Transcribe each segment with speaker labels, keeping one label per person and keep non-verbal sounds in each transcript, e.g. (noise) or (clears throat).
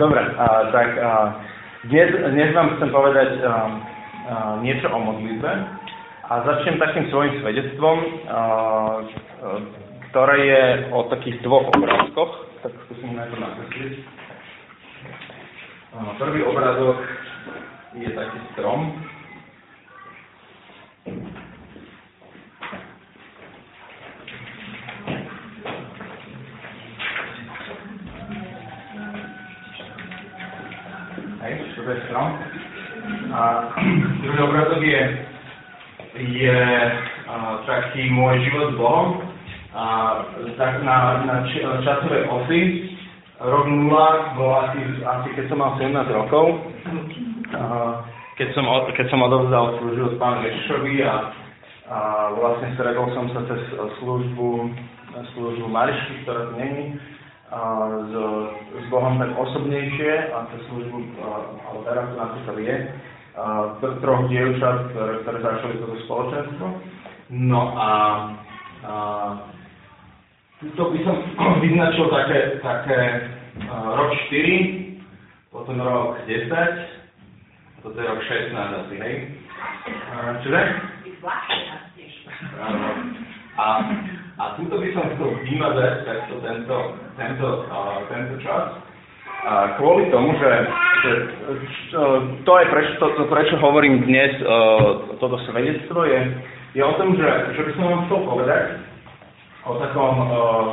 Speaker 1: Dobre, a, tak a, dnes, dnes vám chcem povedať a, a, niečo o modlitbe a začnem takým svojim svedectvom, a, a, ktoré je o takých dvoch obrázkoch. Tak skúsim to nakresliť. Prvý obrázok je taký strom, A druhý obrazok je, a, taký môj život s Bohom. A, tak na, na č, časovej osy rok 0 bol asi, asi keď som mal 17 rokov. A, keď som, keď som odovzdal svoj život pánu Ježišovi a, a vlastne stretol som sa cez službu, službu Marišky, ktorá tu není s, s Bohom tak osobnejšie a cez službu, ale teraz to napríklad je, troch dievčat, ktoré, začali toto spoločenstvo. No a, a to by som (clears throat) vyznačil také, také rok 4, potom rok 10, toto je rok 16 asi, hej? Čože? A a tuto by som chcel vymazať takto tento, tento, tento čas. A kvôli tomu, že, že to je prečo, to, to, prečo hovorím dnes uh, toto svedectvo, je, je o tom, že, že by som vám chcel povedať o takom, uh,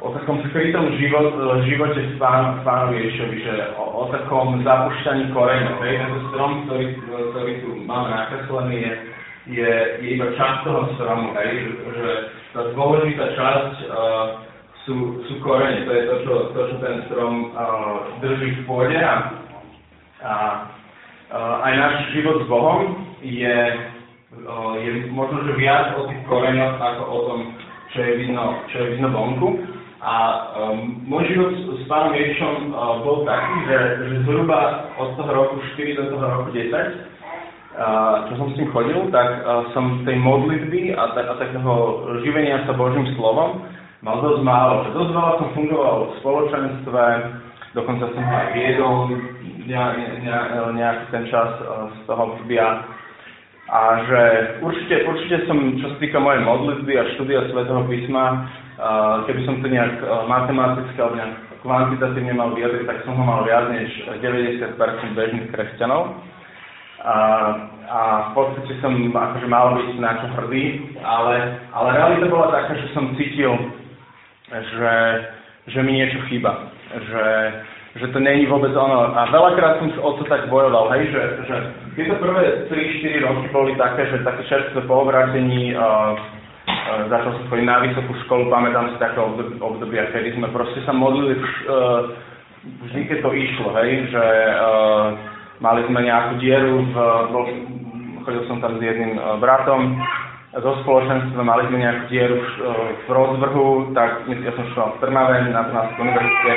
Speaker 1: o takom skrytom život, živote s pán, Ježišovi, že o, o takom zapušťaní koreňov. Tento strom, ktorý, ktorý tu máme nakreslený, je, je, je iba časť toho stromu, hej, že tá dôležitá časť uh, sú, sú korene, to je to, čo, to, čo ten strom uh, drží v pôde a, a uh, aj náš život s Bohom je, uh, je možno, že viac o tých koreňoch ako o tom, čo je vidno, čo je vidno vonku. A um, môj život s, s pánom Ježišom uh, bol taký, že, že zhruba od toho roku 4 do toho roku 10 čo som s tým chodil, tak som z tej modlitby a, a takého živenia sa Božím slovom mal dosť málo. Dosť veľa som fungoval v spoločenstve, dokonca som aj viedol nejaký ten čas z toho obdobia. A že určite, určite som, čo sa týka mojej modlitby a štúdia Svetého písma, keby som to nejak matematicky alebo nejak kvantitatívne mal vyjadriť, tak som ho mal viac než 90% bežných kresťanov. A, a v podstate som akože mal byť na čo hrdý, ale, ale realita bola taká, že som cítil, že, že mi niečo chýba. Že, že to není vôbec ono. A veľakrát som o to tak bojoval, hej, že, že tieto prvé 3-4 roky boli také, že také čerstvé po obrátení uh, uh, začal som chodiť na vysokú školu, pamätám si také obdobia, kedy sme proste sa modlili uh, vždy, keď to išlo, hej, že uh, Mali sme nejakú dieru, v, chodil som tam s jedným e, bratom zo spoločenstva, mali sme nejakú dieru v, e, v rozvrhu, tak ja som šiel v Trnave na Trnavskej univerzite,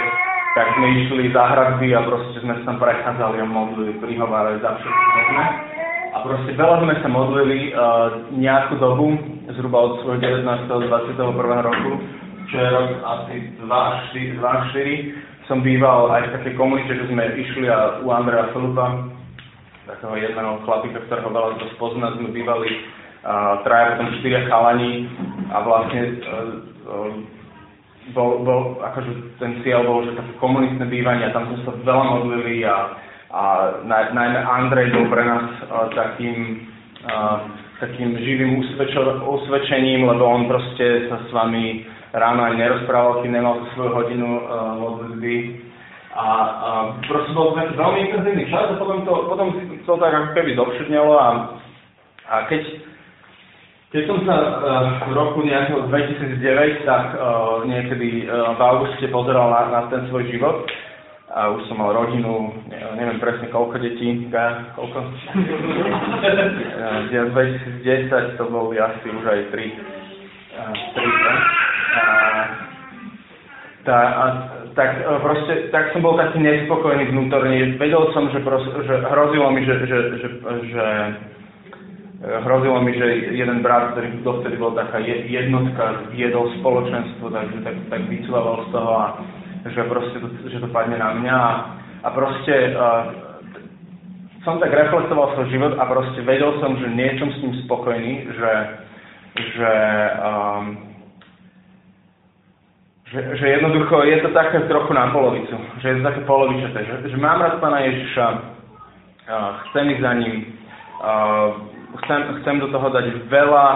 Speaker 1: tak sme išli za hradby a proste sme sa tam prechádzali a modlili, prihovárali za všetko možné. A proste veľa sme sa modlili uh, nejakú dobu, zhruba od svojho 19. do 21. roku, čo je rok asi 2 až 4, som býval aj v takej komunite, že sme išli a u Andreja Filipa, takého jedného chlapika, ktorého veľa to spozna, sme bývali a, traja, potom štyria chalani a vlastne a, e, a, e, bol, bol, akože ten cieľ bol, že také komunitné bývanie a tam sme sa veľa modlili a, a naj, najmä Andrej bol pre nás a, takým, a, takým živým usvedčením, lebo on proste sa s vami ráno aj nerozprával, kým nemal svoju hodinu uh, modlitby. A uh, proste bol to veľmi intenzívny čas a potom to, potom to tak ako keby dovšednelo a, a keď, keď som sa uh, v roku nejakého 2009, tak uh, niekedy uh, v auguste pozeral na, na ten svoj život, a už som mal rodinu, neviem presne koľko detí, koľko? (laughs) 2010 to boli asi už aj 3, 3 tá, a, tak proste, tak som bol taký nespokojný vnútorne. Vedel som, že, proste, že hrozilo mi, že, že, že, že hrozilo mi, že jeden brat, ktorý dovtedy bol taká jednotka, viedol spoločenstvo, takže tak, tak vycúval z toho a, že proste to, že to padne na mňa a, a proste uh, som tak reflektoval svoj život a proste vedel som, že nie som s ním spokojný, že, že, um, že, že jednoducho je to také trochu na polovicu, že je to také polovičaté, že, že mám rád Pána Ježiša, uh, chcem ísť za ním, uh, chcem, chcem do toho dať veľa,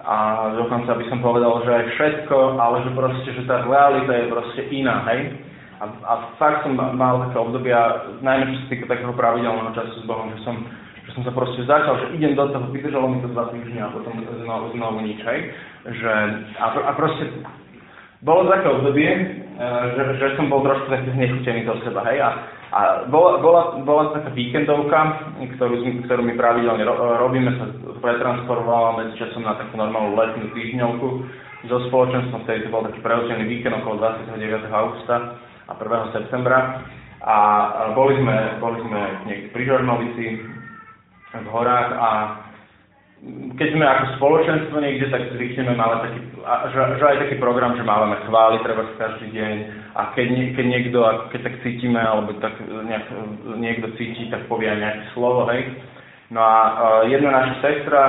Speaker 1: a dokonca by som povedal, že aj všetko, ale že proste, že tá realita je proste iná, hej. A, a fakt som mal také obdobia, najmä čo sa týka takého pravidelného času s Bohom, že som, že som sa proste začal, že idem do toho, vydržalo mi to dva týždne a potom znovu, znovu nič, hej. Že, a, a proste bolo také obdobie, e, že, že som bol trošku taký znechutený do seba, hej. A, a bola, bola, bola taká víkendovka, ktorú, ktorú my pravidelne ro, robíme, sa pretransformovala medzi časom na takú normálnu letnú týždňovku so spoločenstvom, vtedy to bol taký preočený víkend okolo 29. augusta a 1. septembra. A boli sme, boli sme niekde pri Žornovici v horách a keď sme ako spoločenstvo niekde, tak zvykneme mať taký, že, že aj taký program, že máme chváli treba každý deň a keď, keď niekto, keď tak cítime, alebo tak nejak, niekto cíti, tak povie aj nejaké slovo, hej. No a uh, jedna naša sestra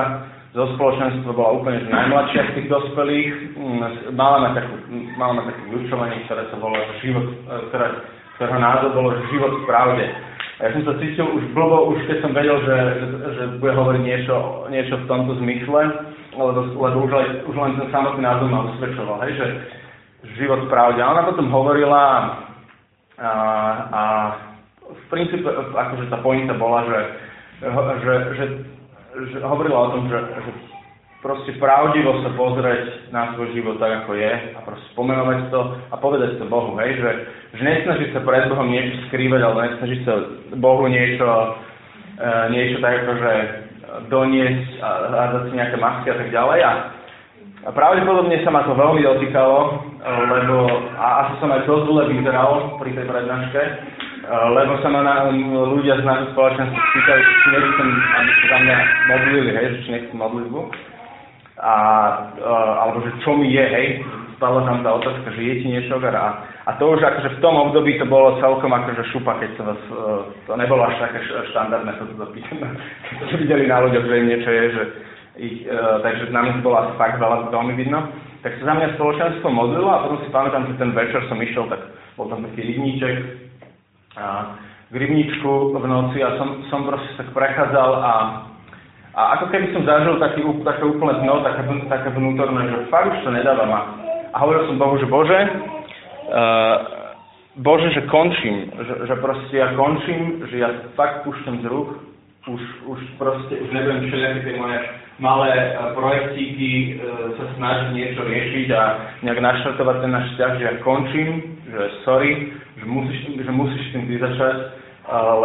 Speaker 1: zo spoločenstva bola úplne najmladšia z tých dospelých. Mm, mala ma, takú, mala ma také vyučovanie, ktoré sa volalo život, e, ktoré, ktorého názov bolo život v pravde. A ja som sa cítil už blbo, už keď som vedel, že, že, že bude hovoriť niečo, niečo v tomto zmysle, lebo, lebo už, aj, už len ten samotný názov ma usvedčoval, hej, že život v pravde. A ona potom hovorila a, a v princípe, akože tá pointa bola, že že, že, že hovorila o tom, že, že proste pravdivo sa pozrieť na svoj život tak, ako je a proste spomenovať to a povedať to Bohu, hej, že, že nesnažiť sa pred Bohom niečo skrývať, ale nesnažiť sa Bohu niečo, e, niečo tak akože doniesť a dať si nejaké masky a tak ďalej. A, a pravdepodobne sa ma to veľmi dotýkalo, lebo a asi som aj dosť zle vyzeral pri tej prednáške, lebo sa ma na, ľudia z nášho spoločenstva pýtali, či nechcem, aby sa za mňa modlili, hej, či nechcem modlitbu. A, alebo že čo mi je, hej, spadla tam tá otázka, že je ti niečo a, a to už akože v tom období to bolo celkom akože šupa, keď sa vás, e, to nebolo až také štandardné sa (laughs) to ste videli na ľuďoch, že im niečo je, že ich, takže na mňa bolo asi fakt veľa, veľmi vidno. Tak sa za mňa spoločenstvo modlilo a potom si pamätám, že ten večer som išiel, tak bol tam taký rybníček, a k rybničku v noci a som, som proste tak prechádzal a, a ako keby som zažil taký, také úplné dno, také, také vnútorné, že fakt už to nedávam. A, a hovoril som Bohu, že Bože, uh, Bože, že končím, že, že proste ja končím, že ja fakt púšťam z rúk, už, už proste, už neviem všelijaké tie moje malé uh, projektíky uh, sa snažiť niečo riešiť a nejak naštartovať ten náš vzťah, že ja končím, že sorry, že musíš, že musíš tým ty uh,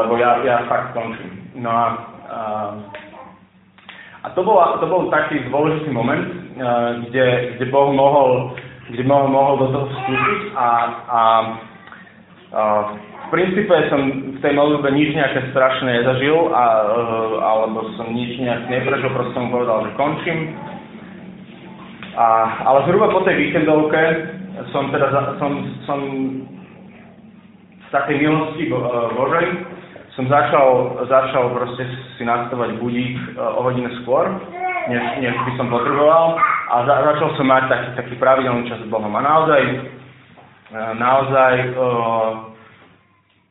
Speaker 1: lebo ja, ja fakt končím. No a, uh, a to, bola, to bol taký dôležitý moment, uh, kde, kde Boh mohol, kde Boh mohol do toho vstúpiť a, a uh, v princípe som v tej modlitbe nič nejaké strašné nezažil, a, uh, alebo som nič nejak neprežil, proste som povedal, že končím. A, ale zhruba po tej víkendovke som teda som, som z takej milosti e, Božej som začal, začal proste si nastavovať budík e, o hodinu skôr, než, než by som potreboval a za, začal som mať taký, taký pravidelný čas s Bohom. A naozaj, e, naozaj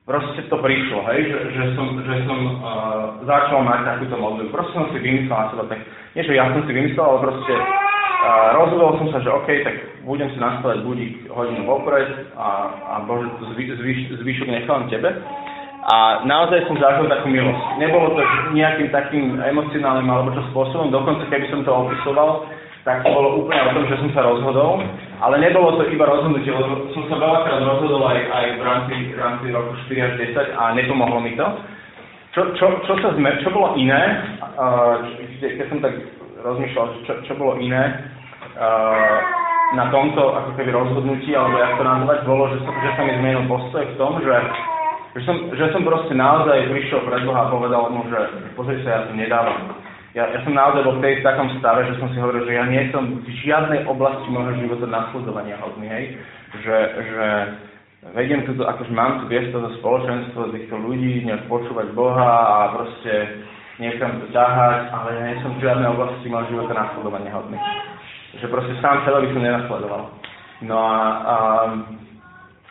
Speaker 1: proste to prišlo, hej, že, že som, že som uh, začal mať takúto modlitbu. Proste som si vymyslel na seba, tak nie, že ja som si vymyslel, ale proste uh, rozhodol som sa, že OK, tak budem si nastavať budík hodinu vopred a, a Bože, zvý, zvýš, zvýšok nechám tebe. A naozaj som zažil takú milosť. Nebolo to nejakým takým emocionálnym alebo čo spôsobom, dokonca keby som to opisoval, tak to bolo úplne o tom, že som sa rozhodol, ale nebolo to iba rozhodnutie, lebo som sa veľakrát rozhodol aj, aj v, rámci, rámci roku 4 až 10 a nepomohlo mi to. Čo, čo, čo, sa zme, čo bolo iné, uh, keď som tak rozmýšľal, čo, čo bolo iné, uh, na tomto ako keby rozhodnutí, alebo jak to nazvať, bolo, že, som, že sa mi zmenil postoj v tom, že, že, som, že som proste naozaj prišiel pred Boha a povedal mu, že pozri sa, ja to nedávam ja, ja som naozaj bol v takom stave, že som si hovoril, že ja nie som v žiadnej oblasti môjho života nasledovania hodný, hej. Že, že vediem tu, akože mám tu viesť toto spoločenstvo týchto ľudí, nejak počúvať Boha a proste niekam to ťahať, ale ja nie som v žiadnej oblasti môjho života nasledovania hodný. Že proste sám seba by som nenasledoval. No a, a,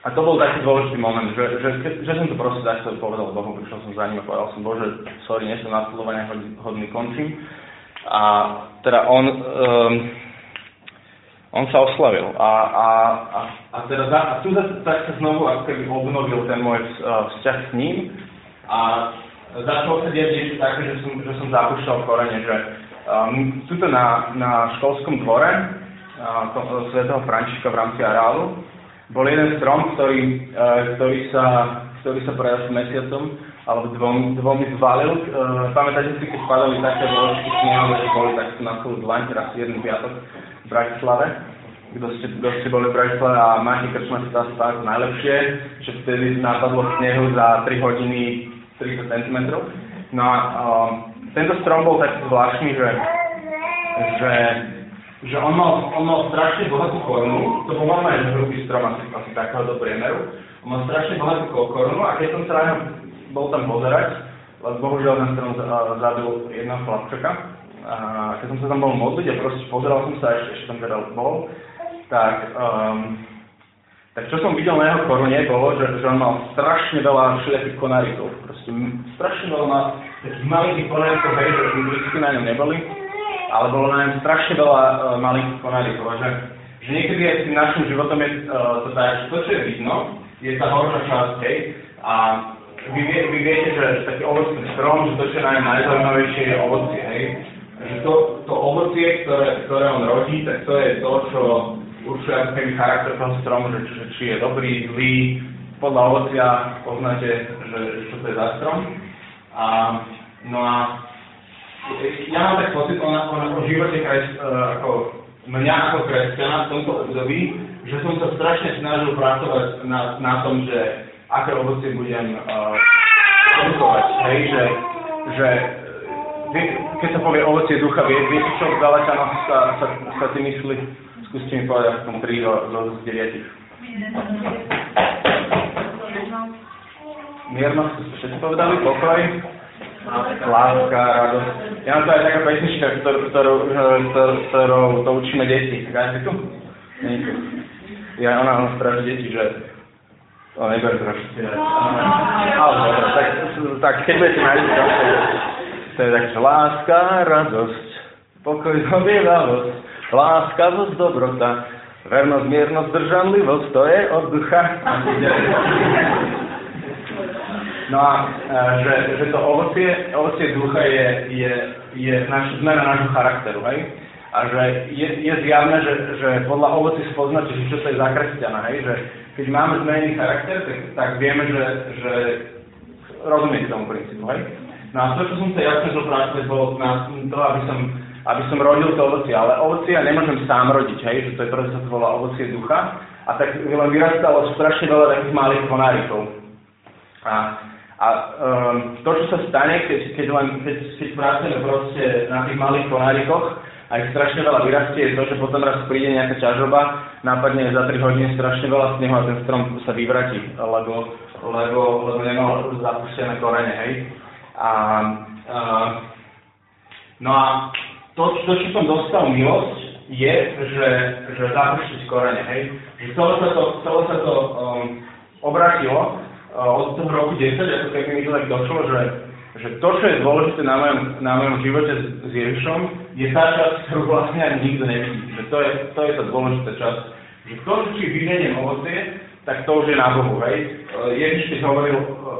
Speaker 1: a to bol taký dôležitý moment, že, že, že som to proste takto povedal Bohu, prišiel som za ním a povedal som, Bože, sorry, nie som nasledovania hodný, končím. A teda on, um, on sa oslavil. A, a, a, a teda a tu tak sa znovu ako keby obnovil ten môj uh, vzťah s ním. A začalo sa diať niečo také, že som, že som zapúšťal korene, že um, tuto na, na školskom dvore uh, svätého Františka v rámci areálu bol jeden strom, ktorý, uh, ktorý sa, ktorý sa pred asi mesiacom alebo dvom, dvomi zvalil. Uh, pamätáte si, keď padali také dôležité snehové, že boli tak na celú dlaň, teraz jeden piatok v Bratislave kto ste, kto ste boli v Bratislave a máte krčma to asi najlepšie, že vtedy napadlo snehu za 3 hodiny 30 cm. No a uh, tento strom bol tak zvláštny, že, že, že on, mal, on mal strašne bohatú korunu, to bol normálne hrubý strom asi, asi takého do priemeru, on mal strašne bohatú korunu a keď som sa ráno bol tam pozerať, lebo bohužiaľ ten strom zabil jedného chlapčeka, a keď som sa tam bol modliť a proste pozeral som sa, ešte, ešte tam teda bol, tak um, tak čo som videl na jeho korune bolo, že, že on mal strašne veľa všelijakých konárikov. Proste strašne veľa takých malých konárikov, hej, že vždy na ňom neboli, ale bolo na ňom strašne veľa uh, malých konárikov. Že, že niekedy aj s tým našim životom je uh, to tak, že to, čo je vidno, je tá horšia časť, hej, a vy, vie, vy viete, že taký ovocný strom, že to, čo je ňom najzaujímavejšie, je ovocie, hej. Že to, to ovocie, ktoré, ktoré on rodí, tak to je to, čo určuje keby charakter toho stromu, že, že či je dobrý, zlý. Podľa ovocia poznáte, že, že čo to je za strom. A, no a ja mám tak pocit o, o, o živote kres, ako mňa ako kresťana v tomto období, že som sa strašne snažil pracovať na, na tom, že aké ovocie budem uh, Hej, že, že vie, keď sa povie ovocie ducha, vie, viete, čo v Galatianoch sa, sa, sa ty myslí? Skúste mi povedať aspoň 3 zo, z 9. Miernosť, všetci povedali, pokoj, láska, radosť. Ja mám to aj taká pesnička, ktorú, ktorú, ktorú, ktorú to učíme deti. Tak tu? Ja, ona, ona straší deti, že to neber trošku. Ale dobre, tak, tak keď budete mať to je tak, že láska, radosť, pokoj, zhovievavosť, láskavosť, dobrota, vernosť, miernosť, zdržanlivosť, to je od ducha. No a e, že, že to ovocie, ovocie ducha je, je, je naš, zmena nášho charakteru, hej? A že je, je zjavné, že, že podľa ovoci spoznáte, že čo to je za kresťana, hej? Že keď máme zmenený charakter, tak, tak vieme, že, že rozumiete tomu princípu, hej? No a to, čo som sa jasne zopracovať, bolo na to, aby som aby som rodil to ovocie. Ale ovocie ja nemôžem sám rodiť, hej, že to je preto sa to volá ovocie ducha. A tak len vyrastalo strašne veľa takých malých konárikov. A, a um, to, čo sa stane, keď, keď, len, keď, pracujeme proste na tých malých konárikoch, a ich strašne veľa vyrastie, je to, že potom raz príde nejaká ťažoba, nápadne za 3 hodiny strašne veľa snehu a ten strom sa vyvratí, lebo, lebo, lebo nemal zapustené korene, hej. A, a, no a to, to, čo som dostal milosť, je, že, že zapuštiť korene, hej. Že celé sa to, celé sa to um, obratilo od toho roku 10, ako keby mi tak došlo, že, že to, čo je dôležité na mojom, na mojom živote s, s Ježišom, je tá časť, ktorú vlastne ani nikto nevidí. Že to je, to je tá dôležitá časť. Že to, či vyvediem ovocie, tak to už je na Bohu, hej. Ježiš, keď hovoril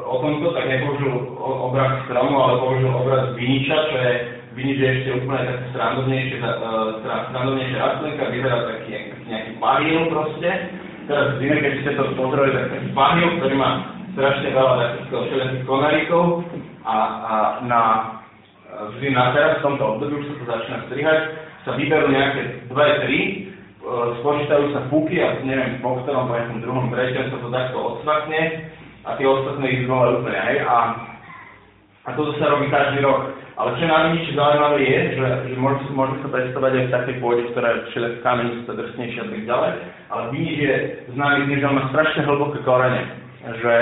Speaker 1: o tomto, tak nepoužil obraz stromu, ale použil obraz viniča, čo je vidíš, že ešte úplne také srandovnejšie, uh, srandovnejšia rastlinka, vyzerá taký nejaký baril proste. Teraz v keď ste to pozreli, tak taký baril, ktorý má strašne veľa takýchto všelijakých konaríkov a, a na, vždy na teraz, v tomto období, už sa to začína strihať, sa vyberú nejaké dve, tri, uh, spočítajú sa fúky a neviem, po ktorom, po nejakom druhom, treťom sa to takto odsvakne a tie ostatné ich dole úplne, hej. A, a toto sa robí každý rok. Ale čo najmenej zaujímavé je, že, že môžeme, môžeme sa predstavať aj v takej pôde, ktorá je všelijak kamenistá, drsnejšia a tak ďalej, ale vidíš, že známy že on má strašne hlboké korene. Že,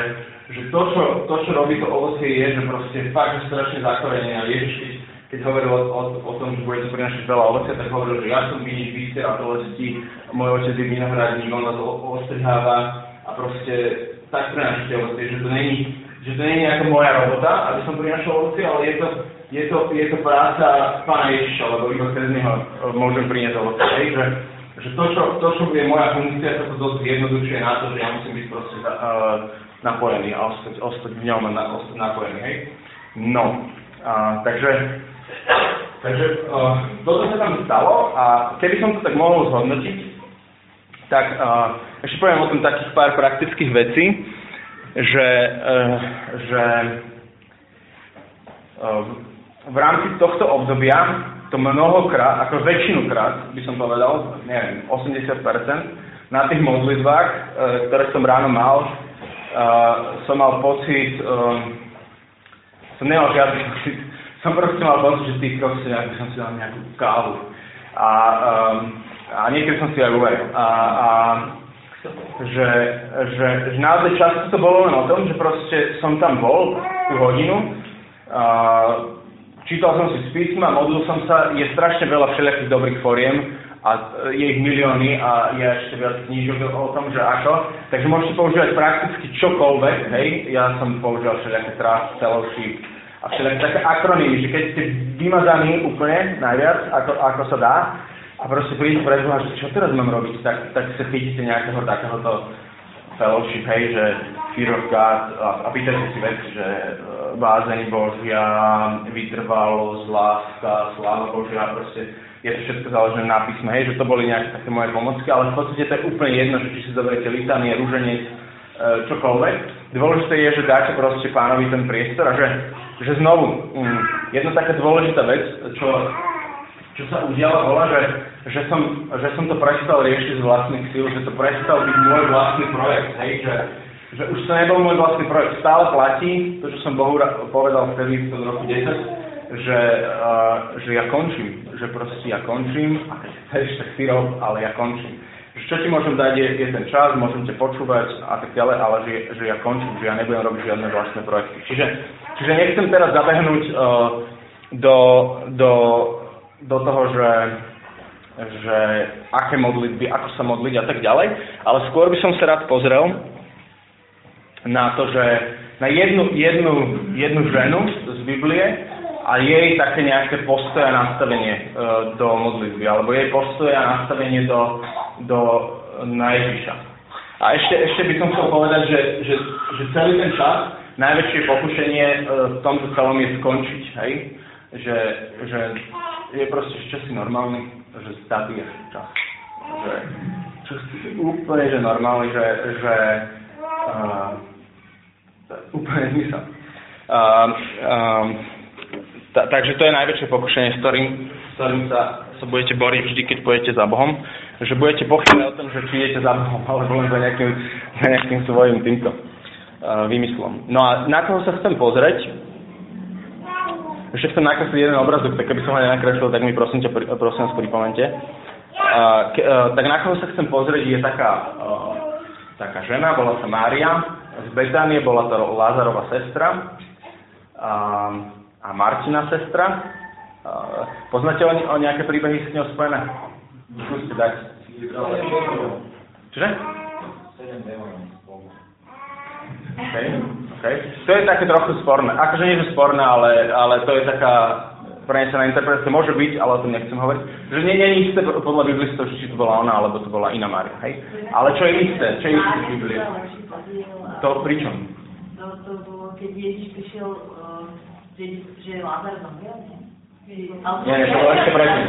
Speaker 1: že to, čo, to, čo robí to ovocie, je, že proste fakt je strašne zakorenené a Ježiš, keď, keď hovoril o, o, o tom, že budete prinašať veľa ovocia, tak hovoril, že ja som vinič, vy ste a to lesí, môj otec je vinohradník, on to ostriháva a proste tak prinášate ovocie, že to není, že to není nejaká moja robota, aby som prinašal ovocie, ale je to, je to, je to práca Pána Ježiša, lebo iba cez neho môžem priniesť ovoce. Hej, že, že to, čo, to, čo bude moja funkcia, sa to dosť jednoduchšie na to, že ja musím byť proste uh, napojený a ostať, ostať v ňom na, ostať napojený. Hej. No, uh, takže, takže uh, toto sa tam stalo a keby som to tak mohol zhodnotiť, tak uh, ešte poviem o tom takých pár praktických vecí, že, uh, že uh, v rámci tohto obdobia to mnohokrát, ako väčšinukrát by som povedal, neviem, 80%, na tých modlitbách, e, ktoré som ráno mal, e, som mal pocit, e, som nemal žiadny (laughs) pocit, som proste mal pocit, že tých proste nejak som si dal nejakú kávu. A, a niekedy som si aj uveril. A, a že, že, že naozaj často to bolo len o tom, že proste som tam bol tú hodinu, a, čítal som si z písma, modlil som sa, je strašne veľa všelijakých dobrých foriem a e, je ich milióny a je ešte viac knížok o tom, že ako. Takže môžete používať prakticky čokoľvek, hej. Ja som používal všelijaké trust, fellowship a všelijaké také akronymy, že keď ste vymazaní úplne najviac, ako, ako sa dá, a proste príde pred že čo teraz mám robiť, tak, tak sa chytíte nejakého takéhoto fellowship, hej, že fear of God a, a pýtajte si veci, že bázeň Božia, vytrvalosť, láska, sláva Božia, proste je to všetko založené na písme, hej, že to boli nejaké také moje pomocky, ale v podstate to je úplne jedno, že či si zoberiete litanie, rúženec, e, čokoľvek. Dôležité je, že dáte proste pánovi ten priestor a že, že znovu, mm, jedna taká dôležitá vec, čo, čo sa udiala, bola, že, že, som, že som to prestal riešiť z vlastných síl, že to prestal byť môj vlastný projekt, hej, že, že už to nebol môj vlastný projekt. Stále platí to, čo som Bohu povedal vtedy v tom roku 10, že, uh, že ja končím. Že proste ja končím a keď chceš, tak si rob, ale ja končím. Že čo ti môžem dať je, je ten čas, môžem ťa počúvať a tak ďalej, ale že, že ja končím, že ja nebudem robiť žiadne vlastné projekty. Čiže, čiže nechcem teraz zabehnúť uh, do, do, do toho, že že aké modlitby, ako sa modliť a tak ďalej, ale skôr by som sa rád pozrel na to, že na jednu, jednu, jednu ženu z Biblie a jej také nejaké postoje a nastavenie e, do modlitby, alebo jej postoje a nastavenie do, do, na Ježiša. A ešte, ešte by som chcel povedať, že, že, že celý ten čas, najväčšie pokušenie e, v tomto celom je skončiť, hej? Že, že je proste časy normálny, že zabíjaš čas. Že, čo úplne, že normálny, že, že uh, úplne zmysel. Uh, um, ta, takže to je najväčšie pokušenie, s ktorým, s ktorým sa, sa budete boriť vždy, keď pôjdete za Bohom. Že budete pochybné o tom, že či idete za Bohom, (laughs) alebo len za nejakým, za nejakým svojim týmto uh, vymyslom. No a na koho sa chcem pozrieť? Chcem nakresliť jeden obrazok, tak keby som ho nenakreslil, tak mi prosím ťa, prosím vás pripomente. Uh, ke, uh, tak na koho sa chcem pozrieť je taká, uh, taká žena, bola sa Mária, z Betánie, bola to Lázarova sestra a, a Martina sestra. A, poznáte o, o nejaké príbehy s ňou spojené? Skúste dať. Čože? Okay, okay. To je také trochu sporné. Akože nie, že sporné, ale, ale to je taká prenesená interpretácia. Môže byť, ale o tom nechcem hovoriť. Že nie, nie je isté podľa biblistov, či to bola ona, alebo to bola iná Mária. Hej? Ale čo je isté? Čo je isté v Biblii? To pri čom?
Speaker 2: To, to bolo, keď Ježiš prišiel, uh, že, že Lázar zomrel, nie?
Speaker 1: Nie, to bolo ešte predtým.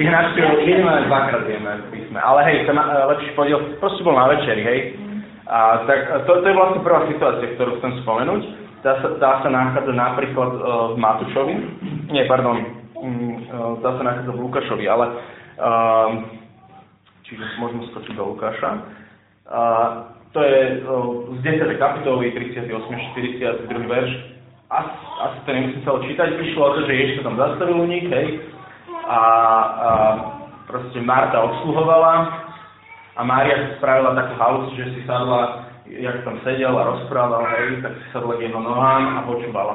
Speaker 1: Ich navštívil minimálne dvakrát vieme v písme. Ale hej, ten uh, lepší podiel, proste bol na večeri, hej. A tak to, to je vlastne prvá situácia, ktorú chcem spomenúť. Tá sa, tá sa nachádza napríklad uh, v Matúšovi. Nie, pardon, um, uh, tá sa nachádza v Lukášovi, ale uh, čiže môžeme skočiť do Lukáša. Uh, to je z 10. kapitoly, 38. 42. verš. A asi to nemusím celé čítať, išlo o to, že Ježiš sa tam zastavil u nich, hej, a, a proste Marta obsluhovala a Mária spravila takú halus, že si sadla, jak tam sedel a rozprával, hej, tak si sadla k jeho nohám a počúvala.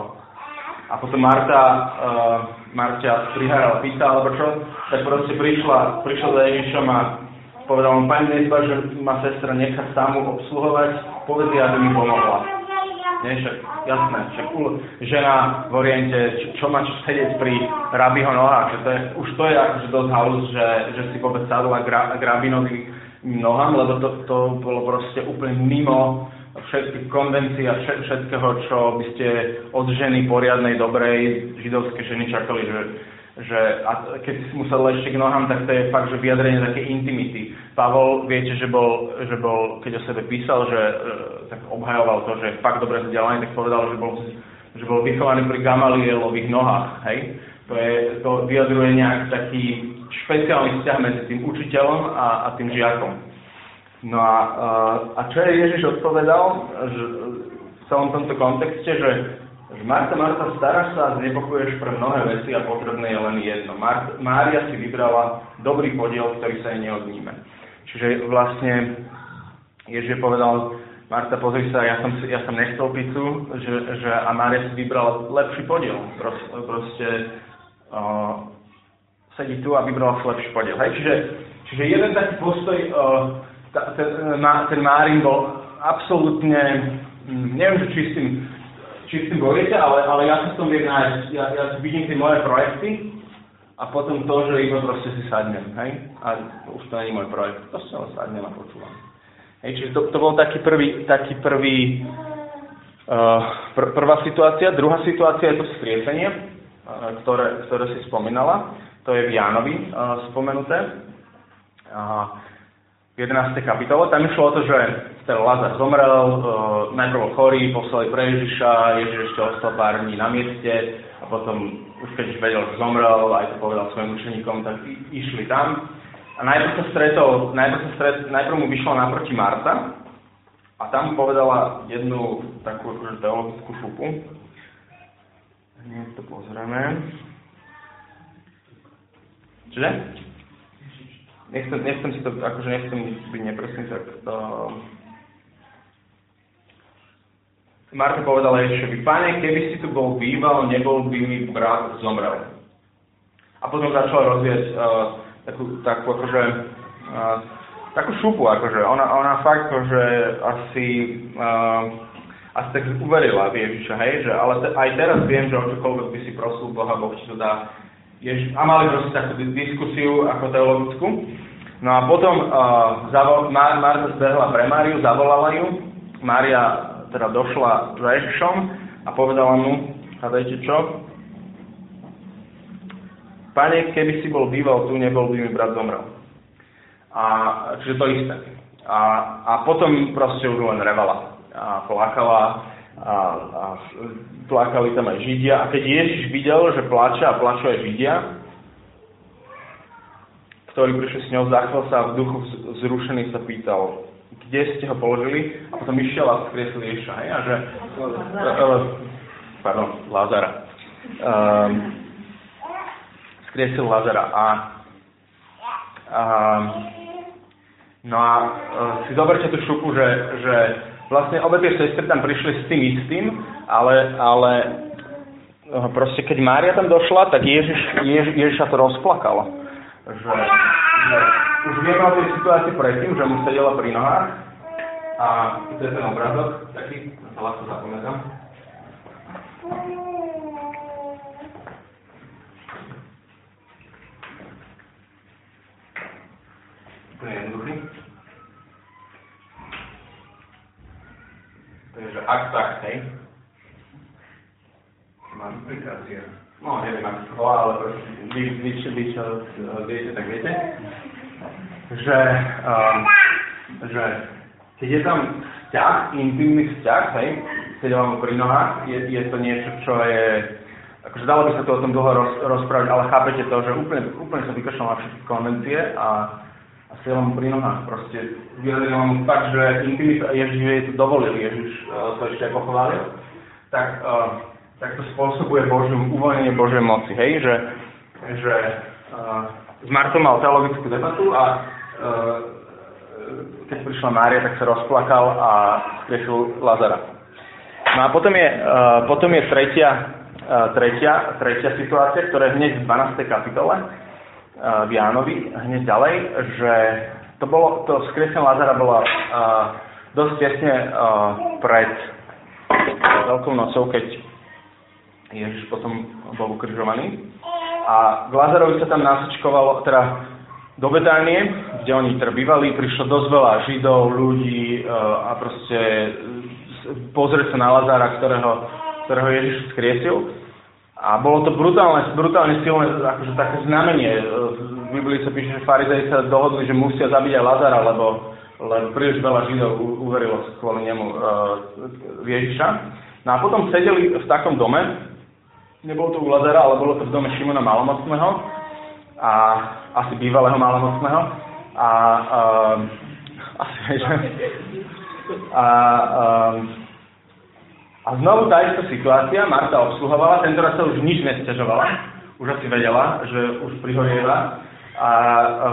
Speaker 1: A potom Marta, uh, Marta prihárala pýta, alebo čo, tak proste prišla, prišla za Ježišom a povedal mu, pani nezba, že ma sestra nechá samu obsluhovať, povedz aby mi pomohla. Nie, však jasné, však žena v Oriente, čo, čo má čo sedieť pri rabiho nohách, že to je, už to je akože dosť halus, že, že si vôbec sadla k, k rabinovi nohám, lebo to, to bolo proste úplne mimo všetkých konvencií a všetkého, čo by ste od ženy poriadnej, dobrej, židovskej ženy čakali, že že a keď si musel ležť k nohám, tak to je fakt, že vyjadrenie také intimity. Pavol, viete, že bol, že bol keď o sebe písal, že e, tak obhajoval to, že fakt dobre vzdelaný, tak povedal, že bol, že bol vychovaný pri Gamalielových nohách, hej? To, je, to vyjadruje nejak taký špeciálny vzťah medzi tým učiteľom a, a tým žiakom. No a, a čo je Ježiš odpovedal že, v celom tomto kontexte, že Marta, Marta, staráš sa a znepokojuješ pre mnohé veci a potrebné je len jedno. Marta, Mária si vybrala dobrý podiel, ktorý sa jej neodníme. Čiže vlastne Ježiš povedal, Marta, pozri sa, ja som, ja som nechcel pizzu, že, že, a Mária si vybrala lepší podiel. Proste, proste uh, sedí tu a vybrala si lepší podiel. Hej? Čiže, čiže jeden taký postoj, uh, ta, ten, ten Márin bol absolútne, hm, neviem, že či s tým či s tým bojujete, ale, ale ja sa s tom viem nájsť. Ja, ja vidím tie moje projekty a potom to, že iba proste si sadnem, hej? A už to je môj projekt. To si len sadnem a počúvam. Hej, čiže to, to bol taký prvý, taký prvý uh, pr- prvá situácia. Druhá situácia je to skriesenie, uh, ktoré, ktoré si spomínala. To je v Jánovi uh, spomenuté. V 11. kapitole. Tam išlo o to, že ten Lazar zomrel, uh, najprv chorý, poslali pre Ježiša, Ježiš ešte ostal pár dní na mieste a potom, už keď vedel, že zomrel, aj to povedal svojim učeníkom, tak išli tam. A najprv sa stretol, najprv, sa stret, najprv mu vyšla naproti Marta a tam povedala jednu takú akože teologickú šupu. Hneď to pozrieme. Čože? nechcem, nechcem si to, akože nechcem byť nepresný, tak uh, Marta povedala Ježišovi, pane, keby si tu bol býval, nebol by mi brat zomrel. A potom začala rozvieť uh, takú, takú akože, uh, takú šupu, akože ona, ona fakt, že asi, uh, asi tak uverila v Ježiša, hej, že ale te, aj teraz viem, že o čokoľvek by si prosil Boha, Boh ti to dá. Jež, a mali proste takú diskusiu ako teologickú. No a potom uh, zavol, Mar- Marta zbehla pre Máriu, zavolala ju. Mária teda došla za Ježišom a povedala mu, hádajte čo? Pane, keby si bol býval tu, nebol by mi brat zomrel. A, čiže to isté. A, a potom proste už len revala a plakala a, a plakali tam aj Židia. A keď Ježiš videl, že plače a plačú aj Židia, ktorý prišiel s ňou, zachvel sa a v duchu zrušený sa pýtal, kde ste ho položili a potom išiel a skriesil Ježiša, hej, a že, pardon, Lázara. Um, skriesil Lázara a um, no a uh, si zoberte tú šupu, že, že vlastne obe tie sestry tam prišli s tým istým, ale, ale uh, proste keď Mária tam došla, tak Ježiš, Jež, Ježiša to rozplakalo že, že už vieme o tej situácii predtým, že mu sedela pri nohách a to je ten obrazok, taký, sa ľahko zapamätám. To je jednoduchý. Takže ak tak, hej. Mám aplikácie. No, neviem, ako to ale vy, vy, vy čo viete, tak viete, že, um, že keď je tam vzťah, intimný vzťah, hej, keď vám pri nohách, je, je to niečo, čo je, akože dalo by sa to o tom dlho roz, rozprávať, ale chápete to, že úplne, úplne sa vykašľal na všetky konvencie a, a vám pri nohách. Proste vyjadril vám fakt, že intimita, Ježiš jej to dovolil, Ježiš uh, to ešte aj pochválil. Tak uh, tak to spôsobuje Božiu, uvoľnenie Božej moci, hej, že, že s Martom mal teologickú debatu a keď prišla Mária, tak sa rozplakal a skriešil Lazara. No a potom je, potom je tretia, tretia, tretia situácia, ktorá je hneď v 12. kapitole v Jánovi, hneď ďalej, že to, bolo, to skriesenie Lazara bolo uh, dosť tesne uh, pred Veľkou nocou, keď Ježiš potom bol ukrižovaný. A k Lazarovi sa tam nasačkovalo, teda do Betánie, kde oni teda prišlo dosť veľa Židov, ľudí e, a proste pozrieť sa na Lazara, ktorého, ktorého Ježiš skriesil. A bolo to brutálne, brutálne silné, akože také znamenie. E, v Biblii sa píše, že farizei sa dohodli, že musia zabiť aj Lazara, lebo, lebo príliš veľa Židov uverilo kvôli nemu uh, Ježiša. No a potom sedeli v takom dome, nebolo to u Lazara, ale bolo to v dome Šimona Malomocného, a asi bývalého malomocného. A, uh, (laughs) asi, že, a, uh, a znovu tá istá situácia, Marta obsluhovala, tentoraz sa už nič nestiažovala, už asi vedela, že už prihorieva. A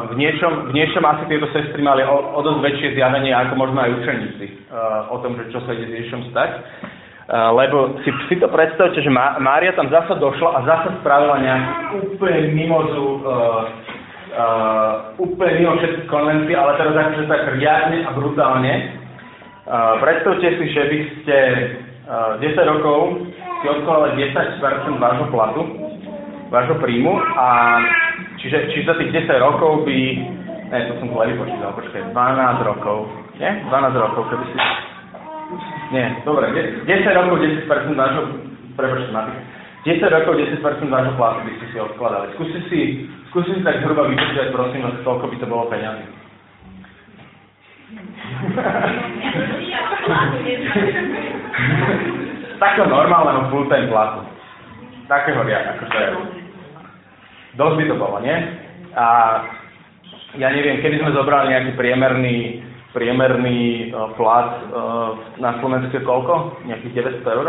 Speaker 1: v niečom, v niečom asi tieto sestry mali o, o dosť väčšie zjavenie, ako možno aj učeníci, uh, o tom, že čo sa ide s Ježišom stať. Uh, lebo si, si to predstavte, že Má, Mária tam zasa došla a zasa spravila nejaký úplne mimozu, uh, uh, úplne mimo všetky konvencie, ale teraz akože tak riadne a brutálne. Uh, predstavte si, že by ste 10 rokov si odkladali 10% vášho platu, vášho príjmu a čiže, čiže za tých 10 rokov by, ne, to som zle vypočítal, počkaj, 12 rokov, nie? 12 rokov, keby si nie, dobre, 10 rokov 10% vášho, prepočte matika, 10 rokov 10% vášho platu by ste si odkladali. Skúste si, skúste si tak zhruba vypočítať, prosím vás, koľko by to bolo peňazí. Takého normálneho full-time platu. Takého ja, akože... Dosť by to bolo, nie? A ja neviem, kedy sme zobrali nejaký priemerný priemerný uh, plat uh, na Slovensku koľko? Nejakých 900 eur?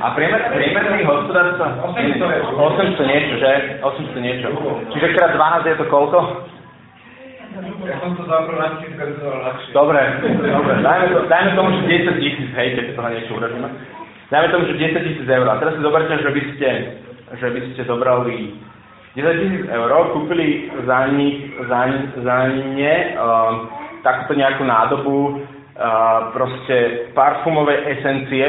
Speaker 1: A priemer, priemerný hospodárstva? 800 800 niečo, že? 800 niečo. Čiže krát 12 je to koľko?
Speaker 3: Ja som to zabral
Speaker 1: Dobre, dobre. Dajme, to, dajme tomu, že 10 tisíc, hej, keď toho niečo urobíme. Dajme tomu, že 10 tisíc eur. A teraz si zoberte, že by ste, že by ste zobrali 10 tisíc eur, kúpili za, nich, za, za ne uh, takúto nejakú nádobu proste parfumovej esencie,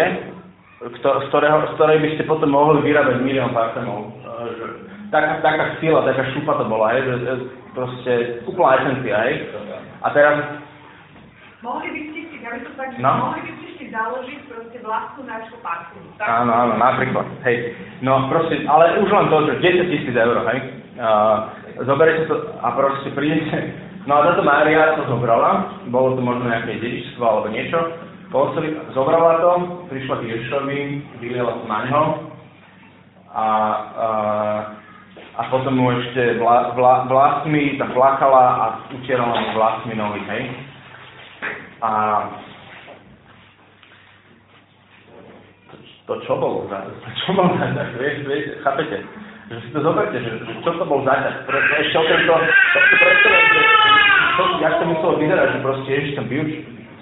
Speaker 1: z, ktorého, z ktorej by ste potom mohli vyrábať milión parfumov. Uh, taká, taká sila, taká šupa to bola, hej, že, proste úplná esencia, hej. A teraz...
Speaker 4: Mohli by ste si, ja by som tak,
Speaker 1: no?
Speaker 4: mohli by ste si založiť proste vlastnú nášku parfumu.
Speaker 1: Áno, áno, napríklad, hej. No proste, ale už len to, že 10 tisíc eur, hej. Uh, zoberiete to a proste prídete. No a táto Mária to zobrala, bolo to možno nejaké dedičstvo alebo niečo. Posli, zobrala to, prišla k Ježišovi, vyliela to na neho a, a, a potom mu ešte vla, vla, vlastmi tam plakala a utierala mu vlastmi nohy, hej. A to čo bolo za to (laughs) čo bol za to, vieš, vieš, chápete? Že si to zoberte, že, že čo to bol za to, ešte okrem toho, to si predstavím, že to, jak to muselo vyzerať, že proste Ježiš tam byl,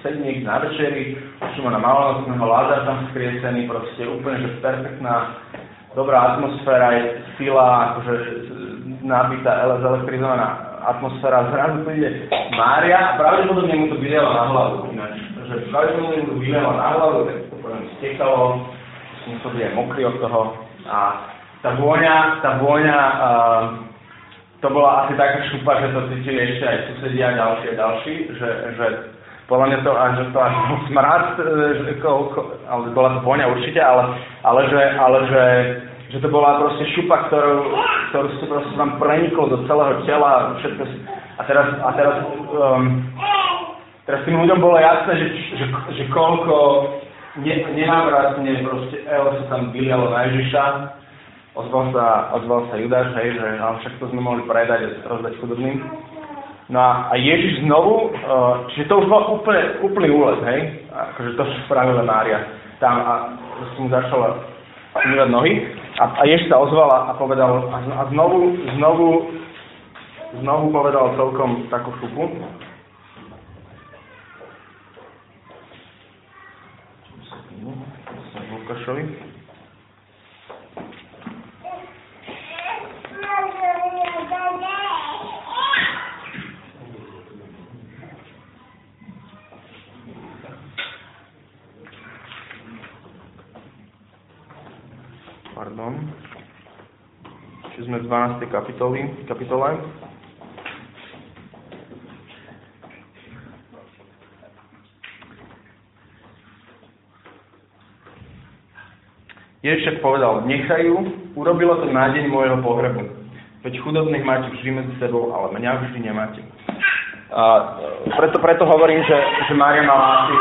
Speaker 1: sedí niekde na večeri, už má na malonocného Lázar tam skriesený, proste úplne, že perfektná, dobrá atmosféra, je sila, akože nabitá, zelektrizovaná atmosféra, zrazu príde Mária a pravdepodobne mu to vydela na hlavu ináč. Že pravdepodobne mu to vydela na hlavu, tak to poviem stekalo, musel byť aj mokrý od toho. A tá vôňa, tá vôňa, uh, to bola asi taká šupa, že to cítili ešte aj susedia a ďalší a ďalší, že, že podľa mňa to až, to až smrad, e, že, ko, ko, ale bola to vôňa určite, ale, ale, že, ale že, že to bola proste šupa, ktorú, ktorú si proste vám preniklo do celého tela, všetko si, a teraz, a teraz, um, teraz tým ľuďom bolo jasné, že, že, že koľko ne, nenávratne proste Elo sa tam vylialo na Ježiša, ozval sa, ozval sa Judáš, hej, že ale však to sme mohli predať a rozdať chudobným. No a, a Ježiš znovu, uh, čiže to už bol úplne, úplný úlet, hej? Akože to, spravila Mária tam a som začala umývať nohy. A, a Ježiš sa ozval a povedal, a, a znovu, znovu, znovu povedal celkom takú šupu. Pardon, či sme v 12. kapitoli, kapitole. Ježiš však povedal, nechajú, urobilo to na deň môjho pohrebu. Veď chudobných máte vždy medzi sebou, ale mňa vždy nemáte. A preto, preto hovorím, že, že Mária mala asi,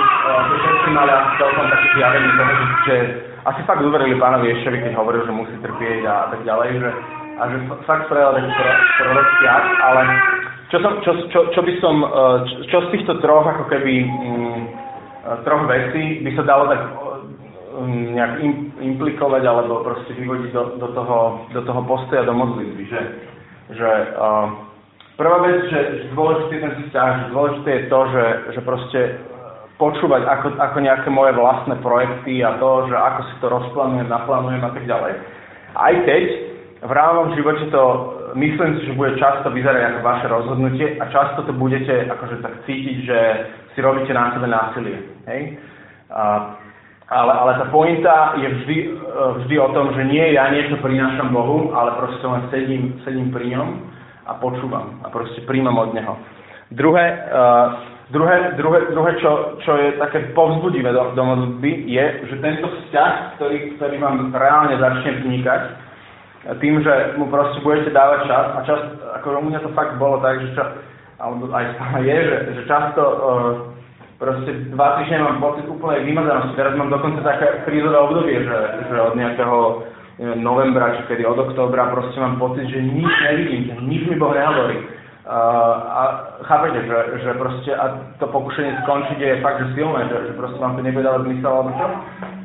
Speaker 1: že všetci mali asi celkom taký zjavení toho, že asi fakt uverili pánovi Ješovi, keď hovoril, že musí trpieť a, tak ďalej, že, a že fakt spravil taký prorocký akt, ale čo, som, čo, čo, čo by som, e, čo z týchto troch ako keby mm, e, troch vecí by sa dalo tak mm, nejak implikovať alebo proste vyvodiť do, do, toho, do toho postoja do modlitby, že, že uh, prvá vec, že, že dôležitý je ten vzťah, že dôležité je to, že, že proste počúvať ako, ako nejaké moje vlastné projekty a to, že ako si to rozplánujem, naplánujem a tak ďalej. Aj keď v reálnom živote to myslím si, že bude často vyzerať ako vaše rozhodnutie a často to budete akože tak cítiť, že si robíte na sebe násilie. Hej? A, ale, ale tá pointa je vždy, vždy o tom, že nie ja niečo prinášam Bohu, ale proste len sedím, sedím pri ňom a počúvam a proste príjmam od Neho. Druhé, uh, Druhé, druhé, druhé čo, čo je také povzbudivé do, do modlitby, je, že tento vzťah, ktorý, ktorý vám reálne začne vznikať, tým, že mu proste budete dávať čas, a čas, ako u mňa to fakt bolo tak, že čas, alebo aj stále je, že, že často uh, proste dva týždne mám pocit úplnej vymazanosti. Teraz mám dokonca také krízové obdobie, že, že od nejakého neviem, novembra, či kedy od októbra proste mám pocit, že nič nevidím, že nič mi Boh nehovorí a chápete, že, že proste a to pokušenie skončiť je fakt, že silné, že, že proste vám to nebude dávať zmysel alebo čo.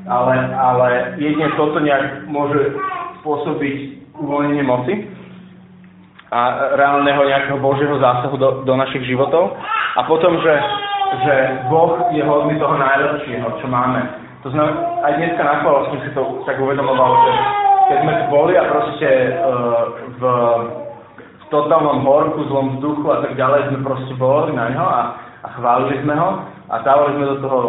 Speaker 1: Ale, ale jedine toto nejak môže spôsobiť uvoľnenie moci a reálneho nejakého Božieho zásahu do, do našich životov. A potom, že, že Boh je hodný toho najlepšieho, čo máme. To znamená, aj dneska na som si to tak uvedomoval, že keď sme tu boli a proste uh, v totálnom horku, zlom vzduchu a tak ďalej sme proste boli na ňo a, a chválili sme ho a dávali sme do toho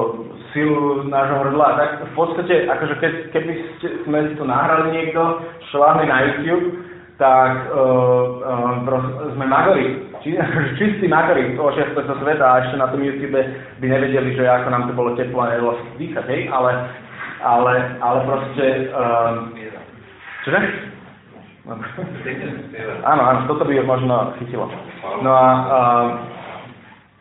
Speaker 1: silu nášho hrdla. Tak v podstate, akože keď, keby ste, sme si to nahrali niekto, šláhli na YouTube, tak uh, uh, sme magori. Či, akože čistí magori z očiach tohto sveta a ešte na tom YouTube by nevedeli, že ako nám to bolo teplo a nedalo dýchať, hej? Ale, ale, ale proste... Uh, čože? Áno, áno, toto by možno chytilo. No a, a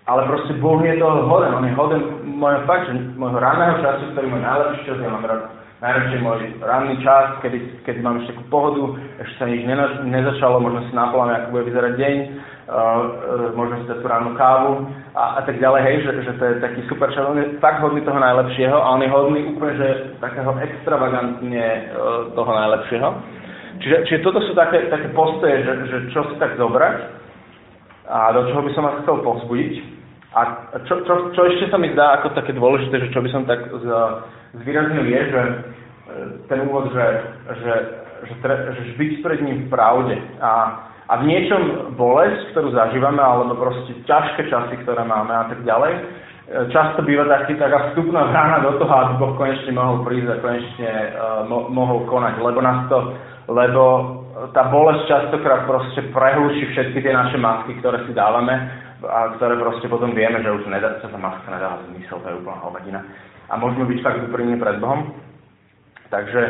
Speaker 1: ale proste Boh je toho hoden, on je hoden môjho fakt, že môjho ranného času, ktorý môj najlepší čas, ja mám rád najradšej môj ranný čas, kedy, kedy mám ešte takú pohodu, ešte sa nič nezačalo, možno si naplánujem, ako bude vyzerať deň, uh, uh, možno si dať tú ránu kávu a, a tak ďalej, hej, že, že to je taký super čas, on je fakt hodný toho najlepšieho a on je hodný úplne, že takého extravagantne uh, toho najlepšieho. Čiže, čiže toto sú také, také postoje, že, že čo si tak zobrať a do čoho by som vás chcel povzbudiť. A čo, čo, čo ešte sa mi zdá ako také dôležité, že čo by som tak zvýraznil je, že e, ten úvod, že, že, že, tre, že byť pred ním v pravde a, a v niečom bolesť, ktorú zažívame, alebo proste ťažké časy, ktoré máme a tak ďalej, e, často býva taký taká vstupná brána do toho, aby Boh konečne mohol prísť a konečne uh, mo- mohol konať, lebo nás to lebo tá bolesť častokrát proste prehluší všetky tie naše masky, ktoré si dávame a ktoré proste potom vieme, že už nedá, sa tá maska nedáva zmysel, to je úplná hovadina. A môžeme byť fakt úprimne pred Bohom. Takže,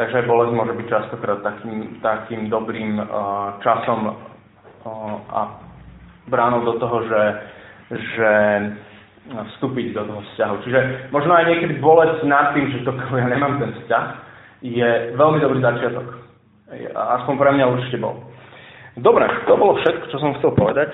Speaker 1: takže bolesť môže byť častokrát takým, takým dobrým uh, časom uh, a bránou do toho, že, že vstúpiť do toho vzťahu. Čiže možno aj niekedy bolesť nad tým, že to (laughs) ja nemám ten vzťah, je veľmi dobrý začiatok. Aspoň pre mňa určite bol. Dobre, to bolo všetko, čo som chcel povedať.